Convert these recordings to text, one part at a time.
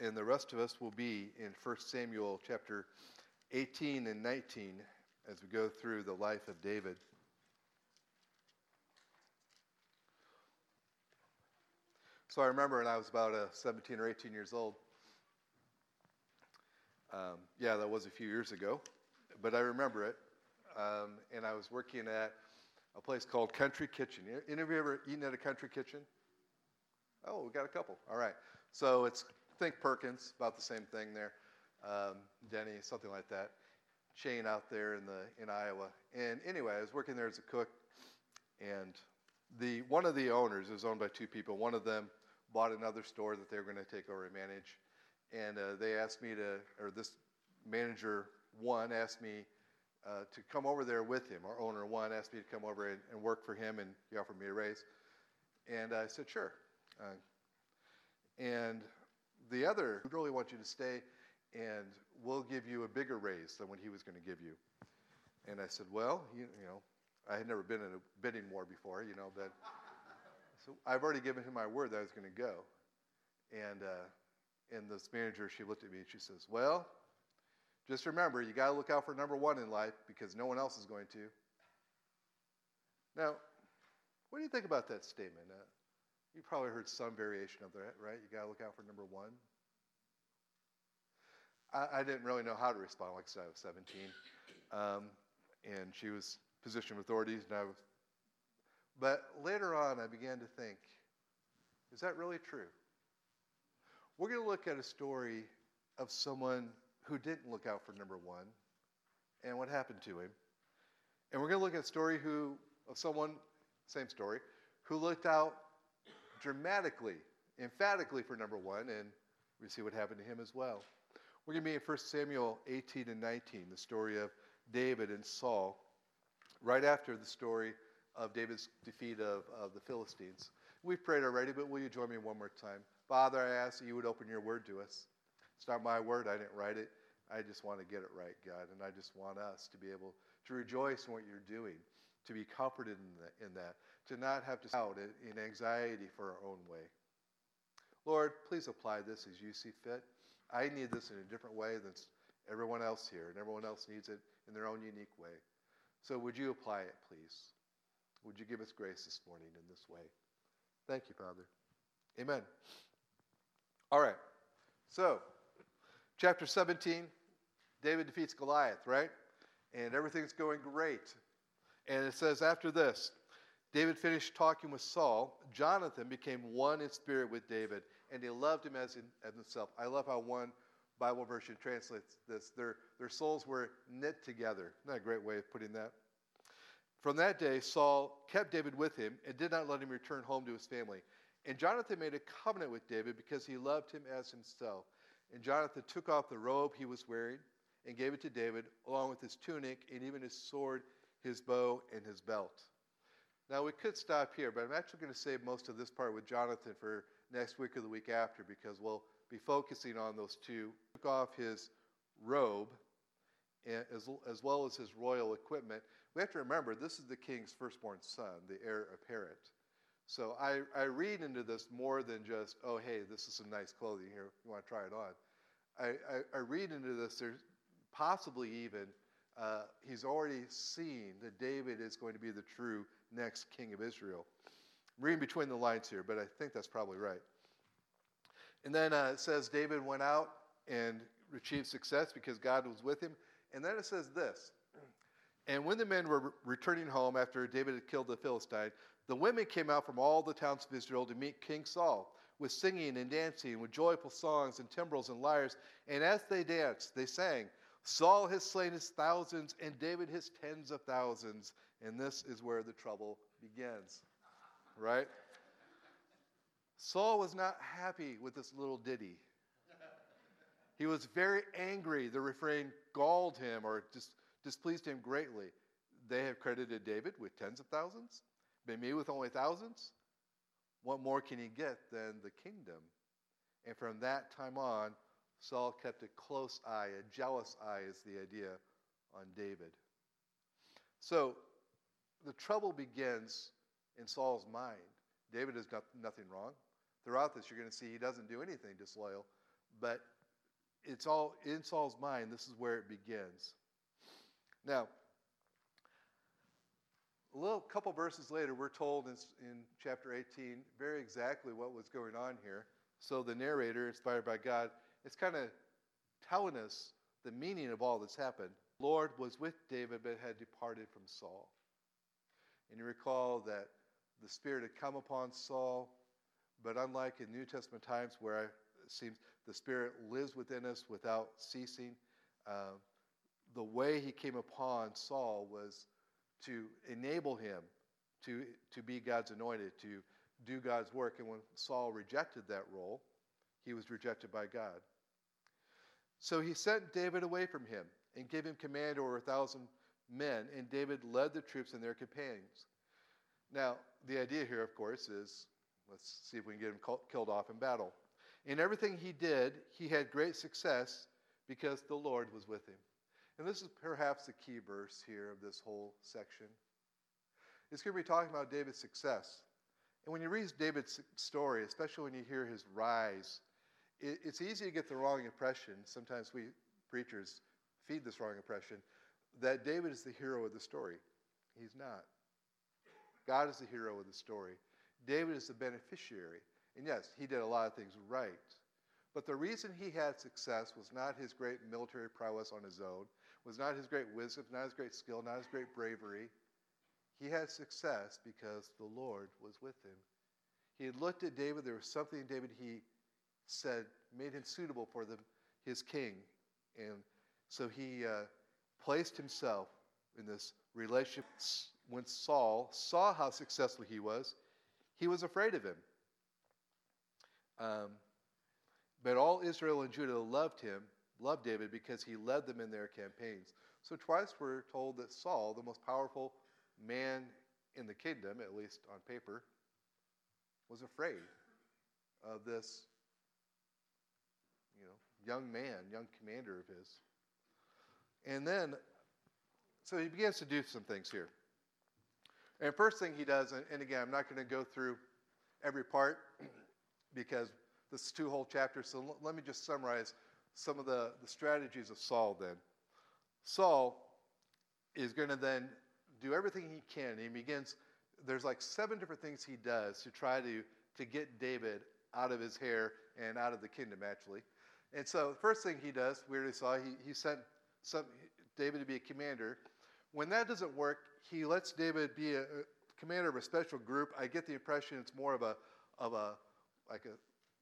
and the rest of us will be in 1 Samuel chapter 18 and 19 as we go through the life of David. So I remember when I was about uh, 17 or 18 years old. Um, yeah, that was a few years ago, but I remember it. Um, and I was working at a place called Country Kitchen. Any of you ever eaten at a country kitchen? Oh, we got a couple. All right. So it's think Perkins, about the same thing there. Um, Denny, something like that. Chain out there in the in Iowa. And anyway, I was working there as a cook, and the one of the owners is owned by two people. One of them bought another store that they were going to take over and manage. And uh, they asked me to, or this manager one asked me uh, to come over there with him. Our owner one asked me to come over and, and, work for him, and he offered me a raise. And I said, sure. Uh, and the other really want you to stay, and we'll give you a bigger raise than what he was going to give you. And I said, well, you, you know, I had never been in a bidding war before, you know, but so I've already given him my word that I was going to go. And, uh, and this manager, she looked at me and she says, Well, just remember, you got to look out for number one in life because no one else is going to. Now, what do you think about that statement? Uh, you probably heard some variation of that, right? You got to look out for number one. I, I, didn't really know how to respond. Like I said, I was 17. Um, and she was position of authorities, and I was but later on, I began to think is that really true? We're going to look at a story of someone who didn't look out for number one and what happened to him. And we're going to look at a story who, of someone, same story, who looked out dramatically, emphatically for number one, and we see what happened to him as well. We're going to be in 1 Samuel 18 and 19, the story of David and Saul, right after the story of David's defeat of, of the Philistines. We've prayed already, but will you join me one more time? Father, I ask that you would open your word to us. It's not my word, I didn't write it. I just want to get it right, God, and I just want us to be able to rejoice in what you're doing, to be comforted in, the, in that, to not have to out in anxiety for our own way. Lord, please apply this as you see fit. I need this in a different way than everyone else here, and everyone else needs it in their own unique way. So would you apply it, please? Would you give us grace this morning in this way? Thank you, Father. Amen. All right. So, chapter 17, David defeats Goliath, right? And everything's going great. And it says, after this, David finished talking with Saul. Jonathan became one in spirit with David, and they loved him as, in, as himself. I love how one Bible version translates this. Their, their souls were knit together. That a great way of putting that? From that day, Saul kept David with him and did not let him return home to his family. And Jonathan made a covenant with David because he loved him as himself. And Jonathan took off the robe he was wearing and gave it to David, along with his tunic and even his sword, his bow, and his belt. Now, we could stop here, but I'm actually going to save most of this part with Jonathan for next week or the week after because we'll be focusing on those two. He took off his robe as, as well as his royal equipment we have to remember this is the king's firstborn son, the heir apparent. So I, I read into this more than just, oh, hey, this is some nice clothing here. You want to try it on. I, I, I read into this, there's possibly even, uh, he's already seen that David is going to be the true next king of Israel. Reading between the lines here, but I think that's probably right. And then uh, it says David went out and achieved success because God was with him. And then it says this and when the men were returning home after David had killed the Philistine, the women came out from all the towns of Israel to meet King Saul with singing and dancing, with joyful songs and timbrels and lyres. And as they danced, they sang, Saul has slain his thousands and David his tens of thousands. And this is where the trouble begins. Right? Saul was not happy with this little ditty. He was very angry. The refrain galled him or just displeased him greatly. They have credited David with tens of thousands, but me with only thousands. What more can he get than the kingdom? And from that time on, Saul kept a close eye, a jealous eye is the idea, on David. So the trouble begins in Saul's mind. David has done nothing wrong. Throughout this, you're going to see he doesn't do anything disloyal, but it's all in Saul's mind. This is where it begins. Now, a little couple verses later, we're told in, in chapter 18 very exactly what was going on here. So the narrator, inspired by God, is kind of telling us the meaning of all that's happened. Lord was with David but had departed from Saul. And you recall that the Spirit had come upon Saul, but unlike in New Testament times where it seems the Spirit lives within us without ceasing, uh, the way he came upon Saul was to enable him to, to be God's anointed, to do God's work. And when Saul rejected that role, he was rejected by God. So he sent David away from him and gave him command over a thousand men, and David led the troops and their companions. Now, the idea here, of course, is let's see if we can get him killed off in battle. In everything he did, he had great success because the Lord was with him. And this is perhaps the key verse here of this whole section. It's going to be talking about David's success. And when you read David's story, especially when you hear his rise, it, it's easy to get the wrong impression. Sometimes we preachers feed this wrong impression that David is the hero of the story. He's not. God is the hero of the story. David is the beneficiary. And yes, he did a lot of things right. But the reason he had success was not his great military prowess on his own, was not his great wisdom, not his great skill, not his great bravery. He had success because the Lord was with him. He had looked at David. There was something in David he said made him suitable for the, his king. And so he uh, placed himself in this relationship. When Saul saw how successful he was, he was afraid of him. Um, but all Israel and Judah loved him, loved David, because he led them in their campaigns. So twice we're told that Saul, the most powerful man in the kingdom, at least on paper, was afraid of this you know, young man, young commander of his. And then, so he begins to do some things here. And first thing he does, and again, I'm not going to go through every part because this is two whole chapters, so let me just summarize some of the, the strategies of Saul then. Saul is going to then do everything he can. He begins, there's like seven different things he does to try to, to get David out of his hair and out of the kingdom, actually. And so, the first thing he does, we already saw, he, he sent some, David to be a commander. When that doesn't work, he lets David be a, a commander of a special group. I get the impression it's more of a, of a, like a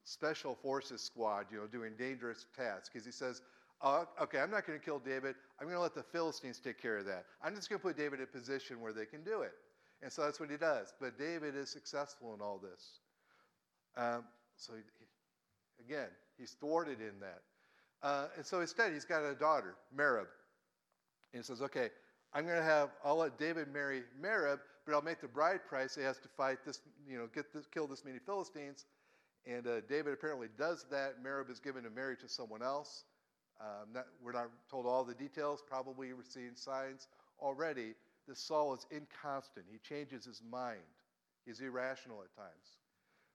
special forces squad, you know, doing dangerous tasks. Because he says, oh, okay, I'm not going to kill David. I'm going to let the Philistines take care of that. I'm just going to put David in a position where they can do it. And so that's what he does. But David is successful in all this. Um, so, he, again, he's thwarted in that. Uh, and so instead, he's got a daughter, Merab. And he says, okay, I'm going to have, I'll let David marry Merab, but I'll make the bride price. He has to fight this, you know, get this, kill this many Philistines. And uh, David apparently does that. Merab is given to marry to someone else. Um, not, we're not told all the details. Probably we're seeing signs already that Saul is inconstant. He changes his mind. He's irrational at times.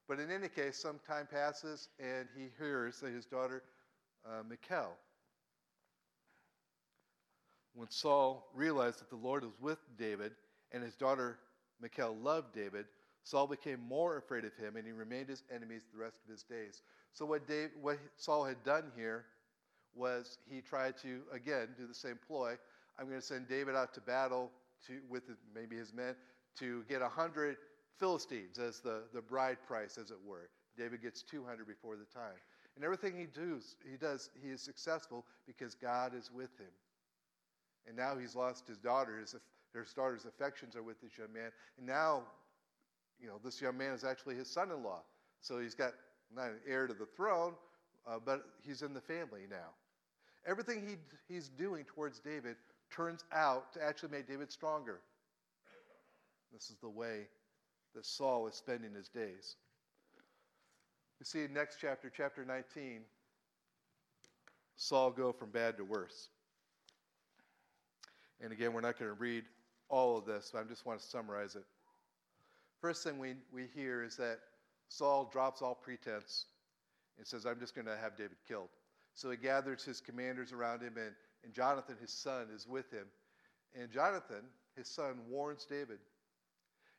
But in any case, some time passes and he hears that his daughter, uh, Michal, when Saul realized that the Lord was with David and his daughter Michal loved David, Saul became more afraid of him and he remained his enemies the rest of his days. So, what, Dave, what Saul had done here was he tried to, again, do the same ploy. I'm going to send David out to battle to, with maybe his men to get 100 Philistines as the, the bride price, as it were. David gets 200 before the time. And everything he does, he does, he is successful because God is with him. And now he's lost his daughter. His, his daughter's affections are with this young man. And now, you know, this young man is actually his son-in-law. So he's got not an heir to the throne, uh, but he's in the family now. Everything he, he's doing towards David turns out to actually make David stronger. This is the way that Saul is spending his days. We see in next chapter, chapter 19, Saul go from bad to worse. And again, we're not going to read all of this, but I just want to summarize it. First thing we, we hear is that Saul drops all pretense and says, I'm just going to have David killed. So he gathers his commanders around him, and, and Jonathan, his son, is with him. And Jonathan, his son, warns David.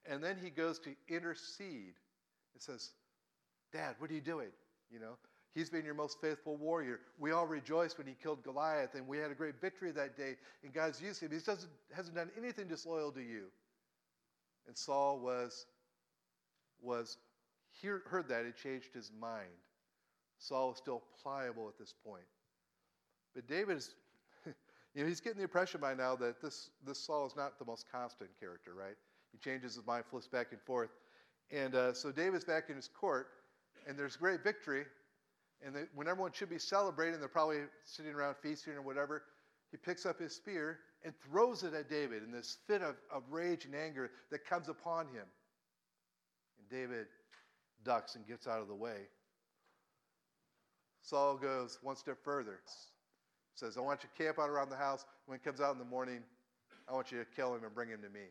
And then he goes to intercede and says, Dad, what are you doing? You know, he's been your most faithful warrior. We all rejoiced when he killed Goliath, and we had a great victory that day, and God's used him. He doesn't, hasn't done anything disloyal to you. And Saul was, was hear, heard that. He changed his mind. Saul is still pliable at this point. But David is, you know, he's getting the impression by now that this, this Saul is not the most constant character, right? He changes his mind, flips back and forth. And uh, so David's back in his court, and there's great victory. And when everyone should be celebrating, they're probably sitting around feasting or whatever. He picks up his spear and throws it at David in this fit of, of rage and anger that comes upon him. And David ducks and gets out of the way. Saul goes one step further. Says, I want you to camp out around the house. When he comes out in the morning, I want you to kill him and bring him to me.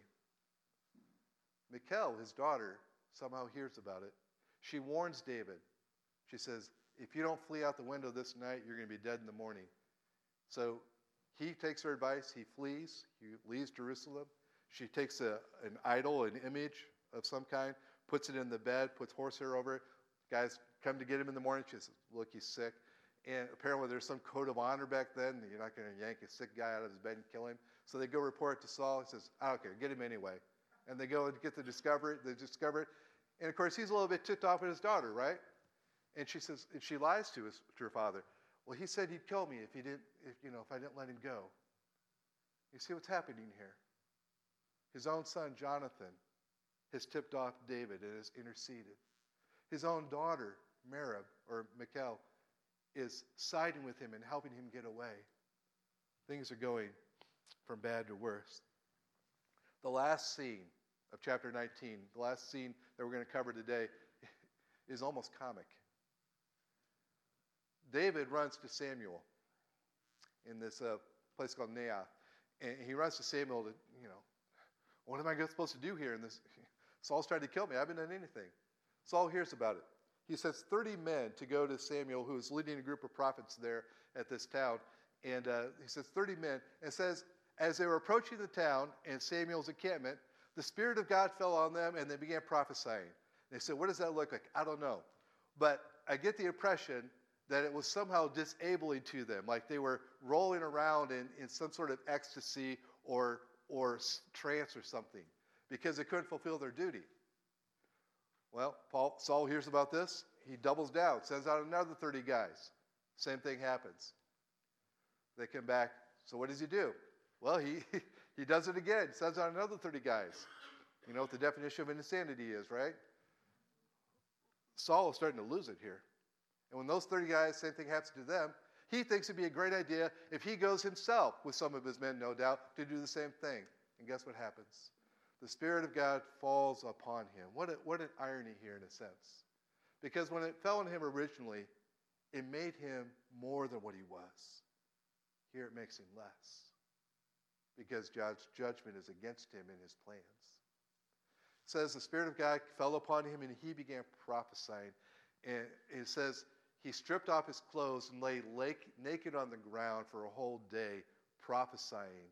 Michal, his daughter, somehow hears about it. She warns David. She says, If you don't flee out the window this night, you're going to be dead in the morning. So he takes her advice. He flees. He leaves Jerusalem. She takes a, an idol, an image of some kind, puts it in the bed, puts horsehair over it. Guys come to get him in the morning. She says, Look, he's sick. And apparently there's some code of honor back then. You're not going to yank a sick guy out of his bed and kill him. So they go report it to Saul. He says, I don't care. Get him anyway. And they go and get the discovery. They discover it. And of course, he's a little bit ticked off at his daughter, right? And she says, and she lies to, his, to her father. Well, he said he'd kill me if he didn't, if, you know, if I didn't let him go. You see what's happening here? His own son, Jonathan, has tipped off David and has interceded. His own daughter, Merab, or Michal, is siding with him and helping him get away. Things are going from bad to worse. The last scene of chapter 19, the last scene that we're going to cover today, is almost comic. David runs to Samuel in this uh, place called Naioth. And he runs to Samuel to, you know, what am I supposed to do here? And this, Saul's trying to kill me. I haven't done anything. Saul hears about it. He sends 30 men to go to Samuel, who is leading a group of prophets there at this town. And uh, he says 30 men, and says, as they were approaching the town and Samuel's encampment, the Spirit of God fell on them and they began prophesying. They said, What does that look like? I don't know. But I get the impression that it was somehow disabling to them, like they were rolling around in, in some sort of ecstasy or, or trance or something, because they couldn't fulfill their duty. Well, Paul, Saul hears about this. He doubles down, sends out another 30 guys. Same thing happens. They come back. So what does he do? Well, he, he does it again, sends out another 30 guys. You know what the definition of insanity is, right? Saul is starting to lose it here. And when those 30 guys, same thing happens to them, he thinks it'd be a great idea if he goes himself, with some of his men, no doubt, to do the same thing. And guess what happens? The Spirit of God falls upon him. What, a, what an irony here, in a sense. Because when it fell on him originally, it made him more than what he was. Here it makes him less. Because God's judgment is against him and his plans. It says the Spirit of God fell upon him and he began prophesying. And it says he stripped off his clothes and lay naked on the ground for a whole day, prophesying,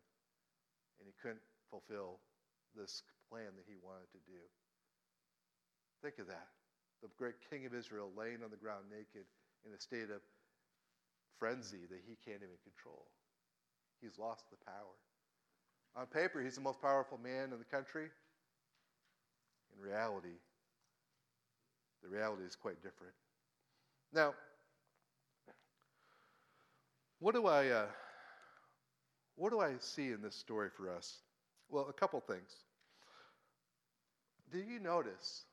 and he couldn't fulfill this plan that he wanted to do. Think of that. The great king of Israel laying on the ground naked in a state of frenzy that he can't even control. He's lost the power. On paper, he's the most powerful man in the country. In reality, the reality is quite different. Now, what do I uh, what do I see in this story for us? Well, a couple things. Do you notice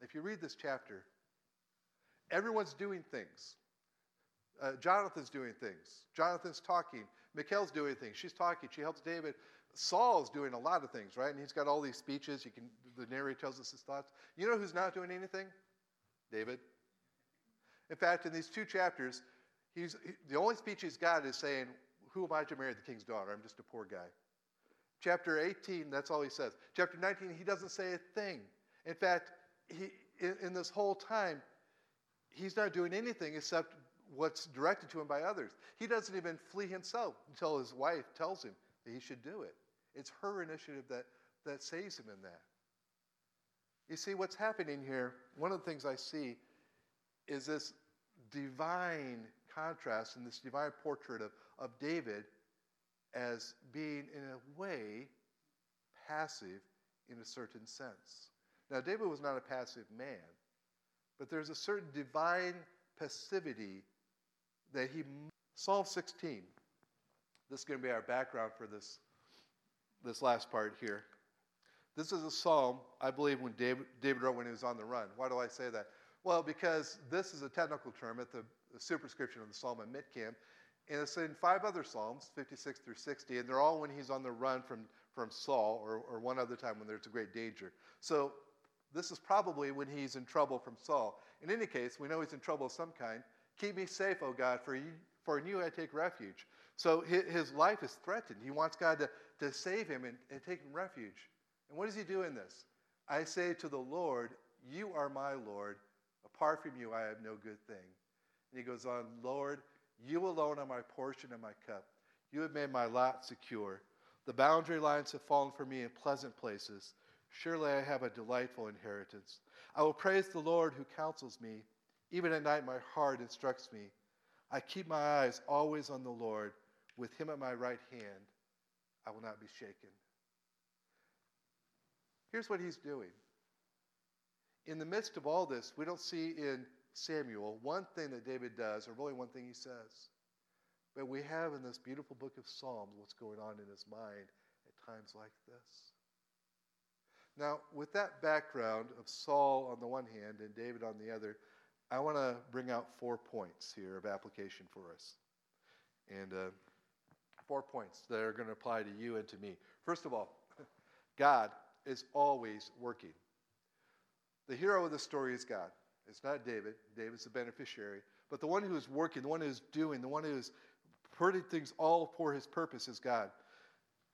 if you read this chapter, everyone's doing things. Uh, Jonathan's doing things. Jonathan's talking. Michal's doing things. She's talking. She helps David. Saul's doing a lot of things, right? And he's got all these speeches. You can the narrator tells us his thoughts. You know who's not doing anything? David. In fact, in these two chapters, he's, he, the only speech he's got is saying, Who am I to marry the king's daughter? I'm just a poor guy. Chapter 18, that's all he says. Chapter 19, he doesn't say a thing. In fact, he, in, in this whole time, he's not doing anything except what's directed to him by others. He doesn't even flee himself until his wife tells him that he should do it. It's her initiative that, that saves him in that. You see, what's happening here, one of the things I see is this divine contrast and this divine portrait of, of David as being, in a way, passive in a certain sense. Now, David was not a passive man, but there's a certain divine passivity that he. Psalm 16. This is going to be our background for this, this last part here. This is a psalm, I believe, when David, David wrote when he was on the run. Why do I say that? Well, because this is a technical term at the, the superscription of the psalm at Miktam, and it's in five other psalms, 56 through 60, and they're all when he's on the run from, from Saul, or, or one other time when there's a great danger. So this is probably when he's in trouble from Saul. In any case, we know he's in trouble of some kind. Keep me safe, O God, for, you, for in you I take refuge. So his, his life is threatened. He wants God to, to save him and, and take him refuge. And what does he do in this? I say to the Lord, You are my Lord. Apart from you, I have no good thing. And he goes on, Lord, you alone are my portion and my cup. You have made my lot secure. The boundary lines have fallen for me in pleasant places. Surely I have a delightful inheritance. I will praise the Lord who counsels me. Even at night, my heart instructs me. I keep my eyes always on the Lord. With him at my right hand, I will not be shaken. Here's what he's doing. In the midst of all this, we don't see in Samuel one thing that David does, or really one thing he says. But we have in this beautiful book of Psalms what's going on in his mind at times like this. Now, with that background of Saul on the one hand and David on the other, I want to bring out four points here of application for us. And uh, four points that are going to apply to you and to me. First of all, God is always working. The hero of the story is God. It's not David. David's the beneficiary. But the one who is working, the one who is doing, the one who is putting things all for his purpose is God.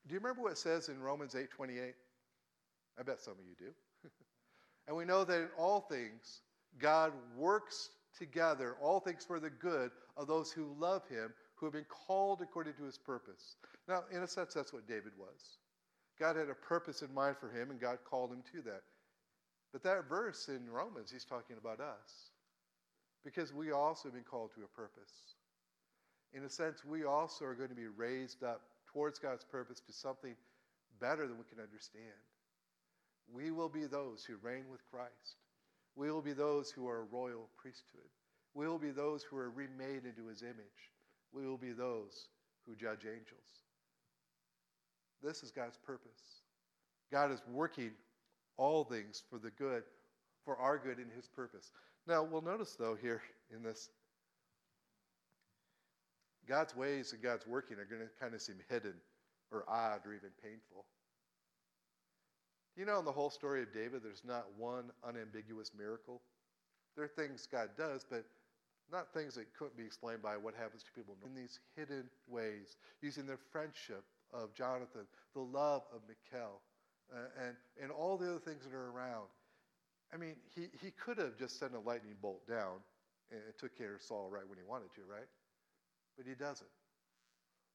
Do you remember what it says in Romans 8 28? I bet some of you do. and we know that in all things, God works together, all things for the good of those who love him, who have been called according to his purpose. Now, in a sense, that's what David was. God had a purpose in mind for him, and God called him to that. But that verse in Romans, he's talking about us. Because we also have been called to a purpose. In a sense, we also are going to be raised up towards God's purpose to something better than we can understand. We will be those who reign with Christ. We will be those who are a royal priesthood. We will be those who are remade into his image. We will be those who judge angels. This is God's purpose. God is working all things for the good, for our good in his purpose. Now, we'll notice, though, here in this, God's ways and God's working are going to kind of seem hidden or odd or even painful. You know, in the whole story of David, there's not one unambiguous miracle. There are things God does, but not things that couldn't be explained by what happens to people in these hidden ways, using the friendship of Jonathan, the love of Michal, uh, and, and all the other things that are around. I mean, he, he could have just sent a lightning bolt down and took care of Saul right when he wanted to, right? But he doesn't.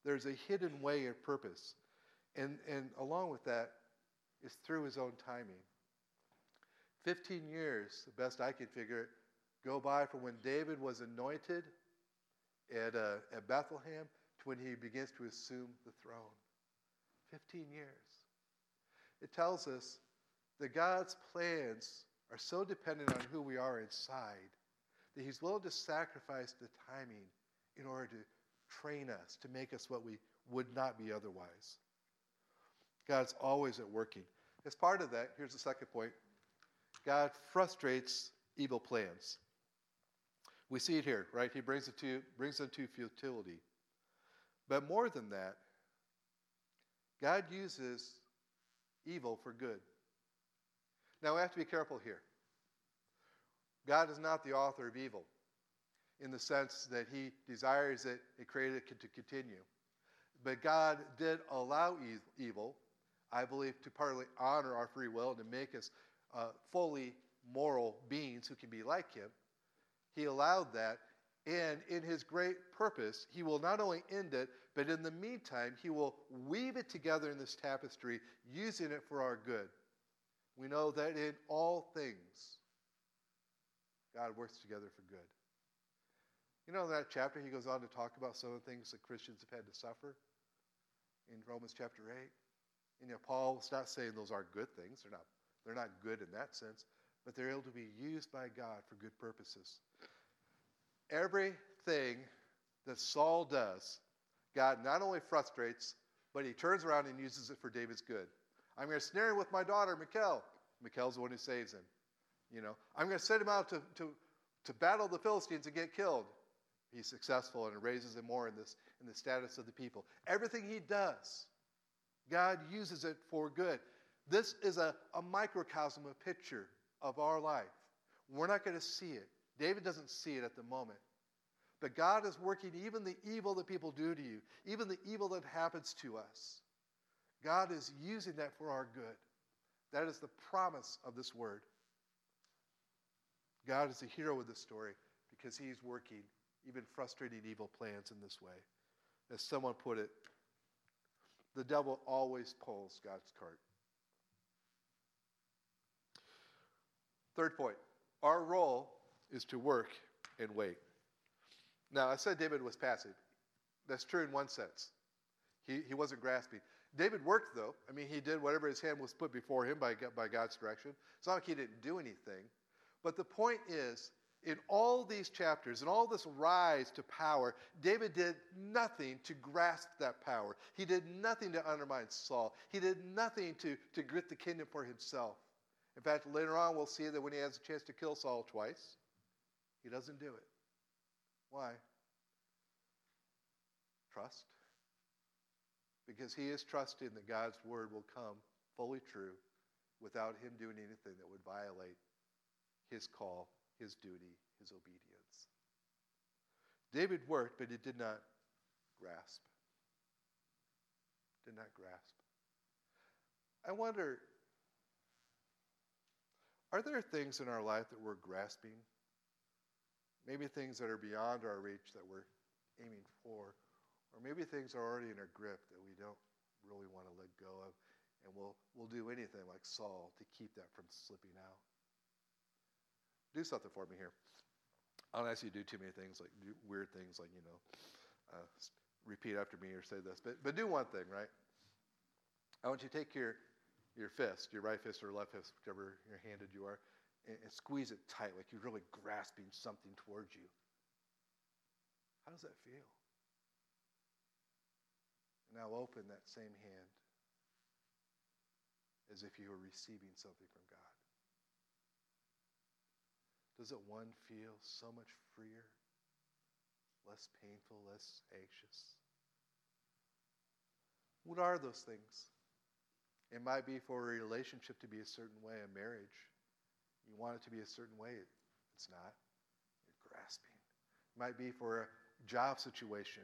There's a hidden way of purpose. And, and along with that is through his own timing. 15 years, the best I can figure it, go by from when David was anointed at, uh, at Bethlehem to when he begins to assume the throne. 15 years. It tells us that God's plans are so dependent on who we are inside that He's willing to sacrifice the timing in order to train us, to make us what we would not be otherwise. God's always at working. As part of that, here's the second point God frustrates evil plans. We see it here, right? He brings it to brings them to futility. But more than that, God uses evil for good. Now we have to be careful here. God is not the author of evil in the sense that he desires it, it created it to continue. But God did allow evil, I believe, to partly honor our free will and to make us uh, fully moral beings who can be like him. He allowed that. And in his great purpose, he will not only end it, but in the meantime, he will weave it together in this tapestry, using it for our good. We know that in all things, God works together for good. You know, in that chapter, he goes on to talk about some of the things that Christians have had to suffer in Romans chapter 8. You know, Paul's not saying those are good things. They're not, they're not good in that sense, but they're able to be used by God for good purposes. Everything that Saul does, God not only frustrates, but he turns around and uses it for David's good. I'm going to snare him with my daughter, Michal. Michal's the one who saves him. You know, I'm going to send him out to, to, to battle the Philistines and get killed. He's successful and it raises him more in this in the status of the people. Everything he does, God uses it for good. This is a, a microcosm, a picture of our life. We're not going to see it. David doesn't see it at the moment. But God is working even the evil that people do to you, even the evil that happens to us. God is using that for our good. That is the promise of this word. God is the hero of the story because he's working even frustrating evil plans in this way. As someone put it, the devil always pulls God's cart. Third point our role is to work and wait. Now, I said David was passive. That's true in one sense. He, he wasn't grasping. David worked, though. I mean, he did whatever his hand was put before him by, by God's direction. It's not like he didn't do anything. But the point is, in all these chapters, in all this rise to power, David did nothing to grasp that power. He did nothing to undermine Saul. He did nothing to, to grit the kingdom for himself. In fact, later on, we'll see that when he has a chance to kill Saul twice, he doesn't do it. Why? Trust. Because he is trusting that God's word will come fully true without him doing anything that would violate his call his duty, his obedience. David worked, but he did not grasp. Did not grasp. I wonder are there things in our life that we're grasping? Maybe things that are beyond our reach that we're aiming for, or maybe things are already in our grip that we don't really want to let go of, and we'll, we'll do anything like Saul to keep that from slipping out do something for me here. I don't ask you to do too many things, like do weird things, like, you know, uh, repeat after me or say this, but, but do one thing, right? I want you to take your, your fist, your right fist or left fist, whichever you're handed you are, and, and squeeze it tight, like you're really grasping something towards you. How does that feel? Now open that same hand as if you were receiving something from God. Doesn't one feel so much freer, less painful, less anxious? What are those things? It might be for a relationship to be a certain way, a marriage. You want it to be a certain way, it's not. You're grasping. It might be for a job situation.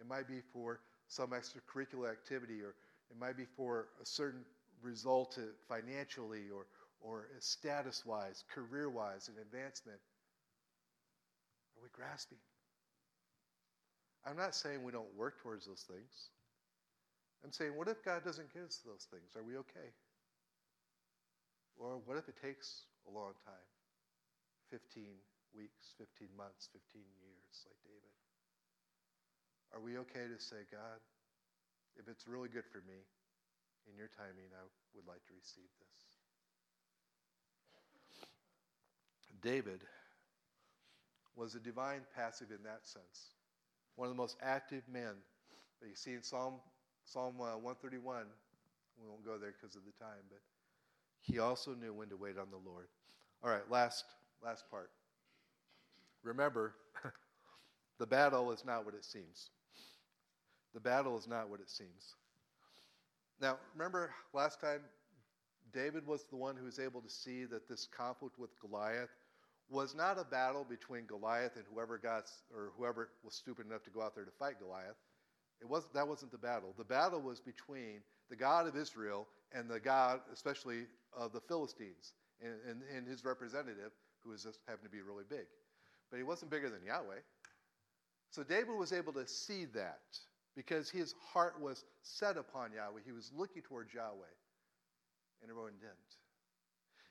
It might be for some extracurricular activity, or it might be for a certain result uh, financially or, or status wise, career wise, and advancement? Are we grasping? I'm not saying we don't work towards those things. I'm saying, what if God doesn't give us those things? Are we okay? Or what if it takes a long time 15 weeks, 15 months, 15 years, like David? Are we okay to say, God, if it's really good for me, in your timing, I would like to receive this? David was a divine passive in that sense. One of the most active men that you see in Psalm, Psalm uh, 131. We won't go there because of the time, but he also knew when to wait on the Lord. All right, last, last part. Remember, the battle is not what it seems. The battle is not what it seems. Now, remember last time David was the one who was able to see that this conflict with Goliath was not a battle between Goliath and whoever got or whoever was stupid enough to go out there to fight Goliath. It was that wasn't the battle. The battle was between the God of Israel and the God, especially of the Philistines, and, and, and his representative, who was just happened to be really big. but he wasn't bigger than Yahweh. So David was able to see that because his heart was set upon Yahweh. He was looking towards Yahweh, and everyone didn't.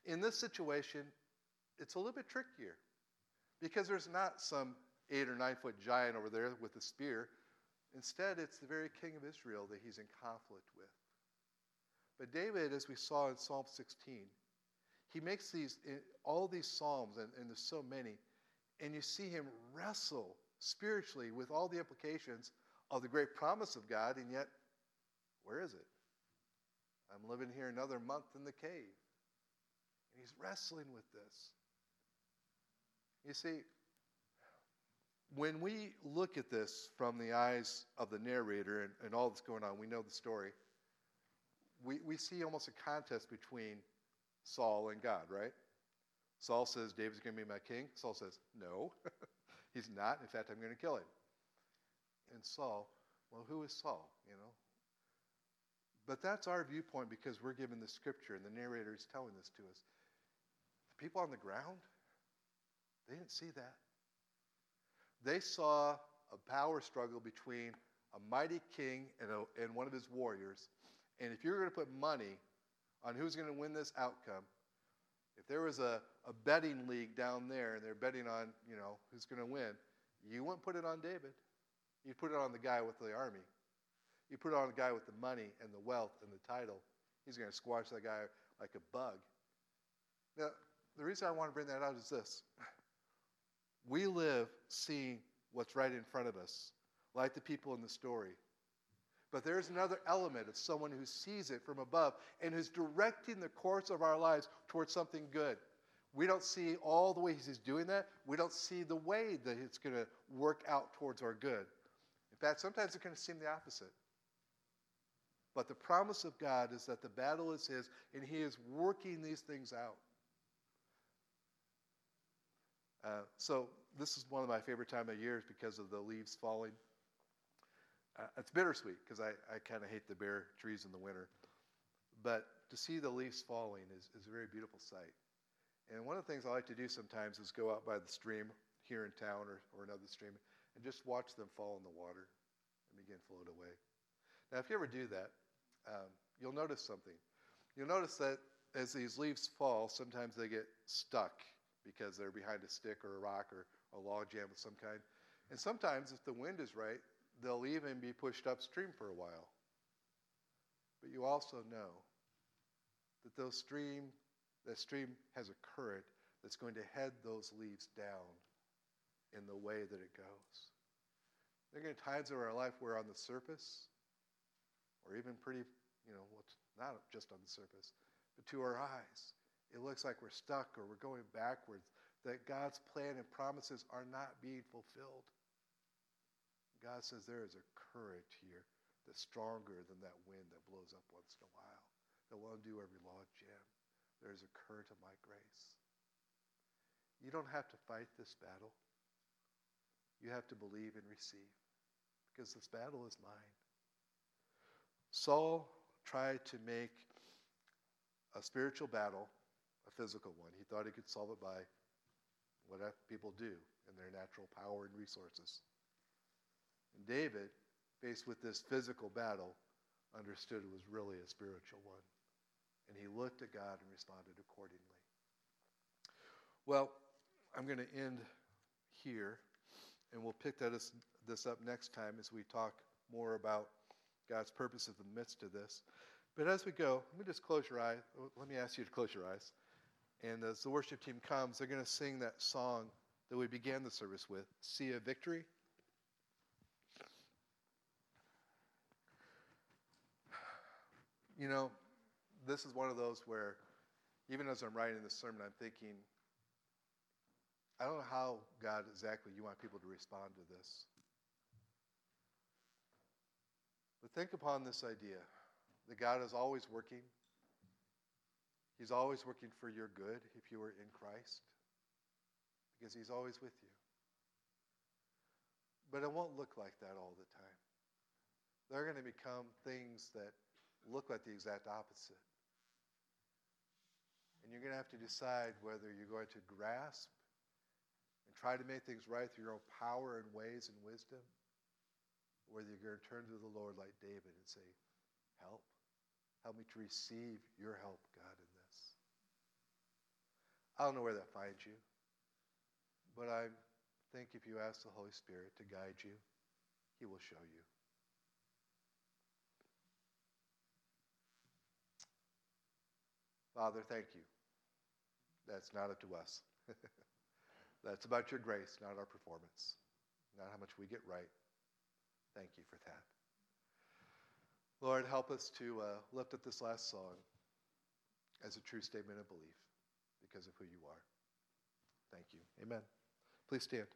In this situation, it's a little bit trickier because there's not some eight or nine foot giant over there with a spear. Instead, it's the very king of Israel that he's in conflict with. But David, as we saw in Psalm 16, he makes these eh, all these psalms, and, and there's so many, and you see him wrestle spiritually with all the implications of the great promise of God, and yet, where is it? I'm living here another month in the cave. And he's wrestling with this. You see, when we look at this from the eyes of the narrator and, and all that's going on, we know the story. We, we see almost a contest between Saul and God, right? Saul says, David's going to be my king. Saul says, No, he's not. In fact, I'm going to kill him. And Saul, well, who is Saul? You know? But that's our viewpoint because we're given the scripture and the narrator is telling this to us. The people on the ground, they didn't see that. They saw a power struggle between a mighty king and, a, and one of his warriors. And if you're going to put money on who's going to win this outcome, if there was a, a betting league down there and they're betting on, you know, who's going to win, you wouldn't put it on David. You'd put it on the guy with the army. You put it on the guy with the money and the wealth and the title. He's going to squash that guy like a bug. Now, the reason I want to bring that out is this we live seeing what's right in front of us, like the people in the story. But there's another element of someone who sees it from above and who's directing the course of our lives towards something good. We don't see all the ways he's doing that. We don't see the way that it's going to work out towards our good. In fact, sometimes it's going to seem the opposite. But the promise of God is that the battle is his and he is working these things out. Uh, so this is one of my favorite time of years because of the leaves falling. Uh, it's bittersweet because I, I kind of hate the bare trees in the winter. But to see the leaves falling is, is a very beautiful sight. And one of the things I like to do sometimes is go out by the stream here in town or, or another stream and just watch them fall in the water and begin to float away. Now, if you ever do that, um, you'll notice something. You'll notice that as these leaves fall, sometimes they get stuck because they're behind a stick or a rock or a log jam of some kind. And sometimes, if the wind is right, they'll even be pushed upstream for a while. But you also know that those stream, that stream has a current that's going to head those leaves down in the way that it goes. There are going to be times of our life where on the surface, or even pretty, you know, not just on the surface, but to our eyes, it looks like we're stuck or we're going backwards, that God's plan and promises are not being fulfilled. God says there is a current here that's stronger than that wind that blows up once in a while, that will undo every log jam. There's a current of my grace. You don't have to fight this battle. You have to believe and receive because this battle is mine. Saul tried to make a spiritual battle a physical one. He thought he could solve it by what people do in their natural power and resources. And David, faced with this physical battle, understood it was really a spiritual one. And he looked at God and responded accordingly. Well, I'm going to end here, and we'll pick that as, this up next time as we talk more about God's purpose in the midst of this. But as we go, let me just close your eyes. Let me ask you to close your eyes. And as the worship team comes, they're going to sing that song that we began the service with, See a Victory. You know, this is one of those where, even as I'm writing this sermon, I'm thinking, I don't know how, God, exactly you want people to respond to this. But think upon this idea that God is always working. He's always working for your good if you are in Christ, because He's always with you. But it won't look like that all the time. There are going to become things that look like the exact opposite. And you're going to have to decide whether you're going to grasp and try to make things right through your own power and ways and wisdom, or whether you're going to turn to the Lord like David and say, Help. Help me to receive your help, God, in this. I don't know where that finds you, but I think if you ask the Holy Spirit to guide you, He will show you. Father, thank you. That's not up to us. That's about your grace, not our performance, not how much we get right. Thank you for that. Lord, help us to uh, lift up this last song as a true statement of belief because of who you are. Thank you. Amen. Please stand.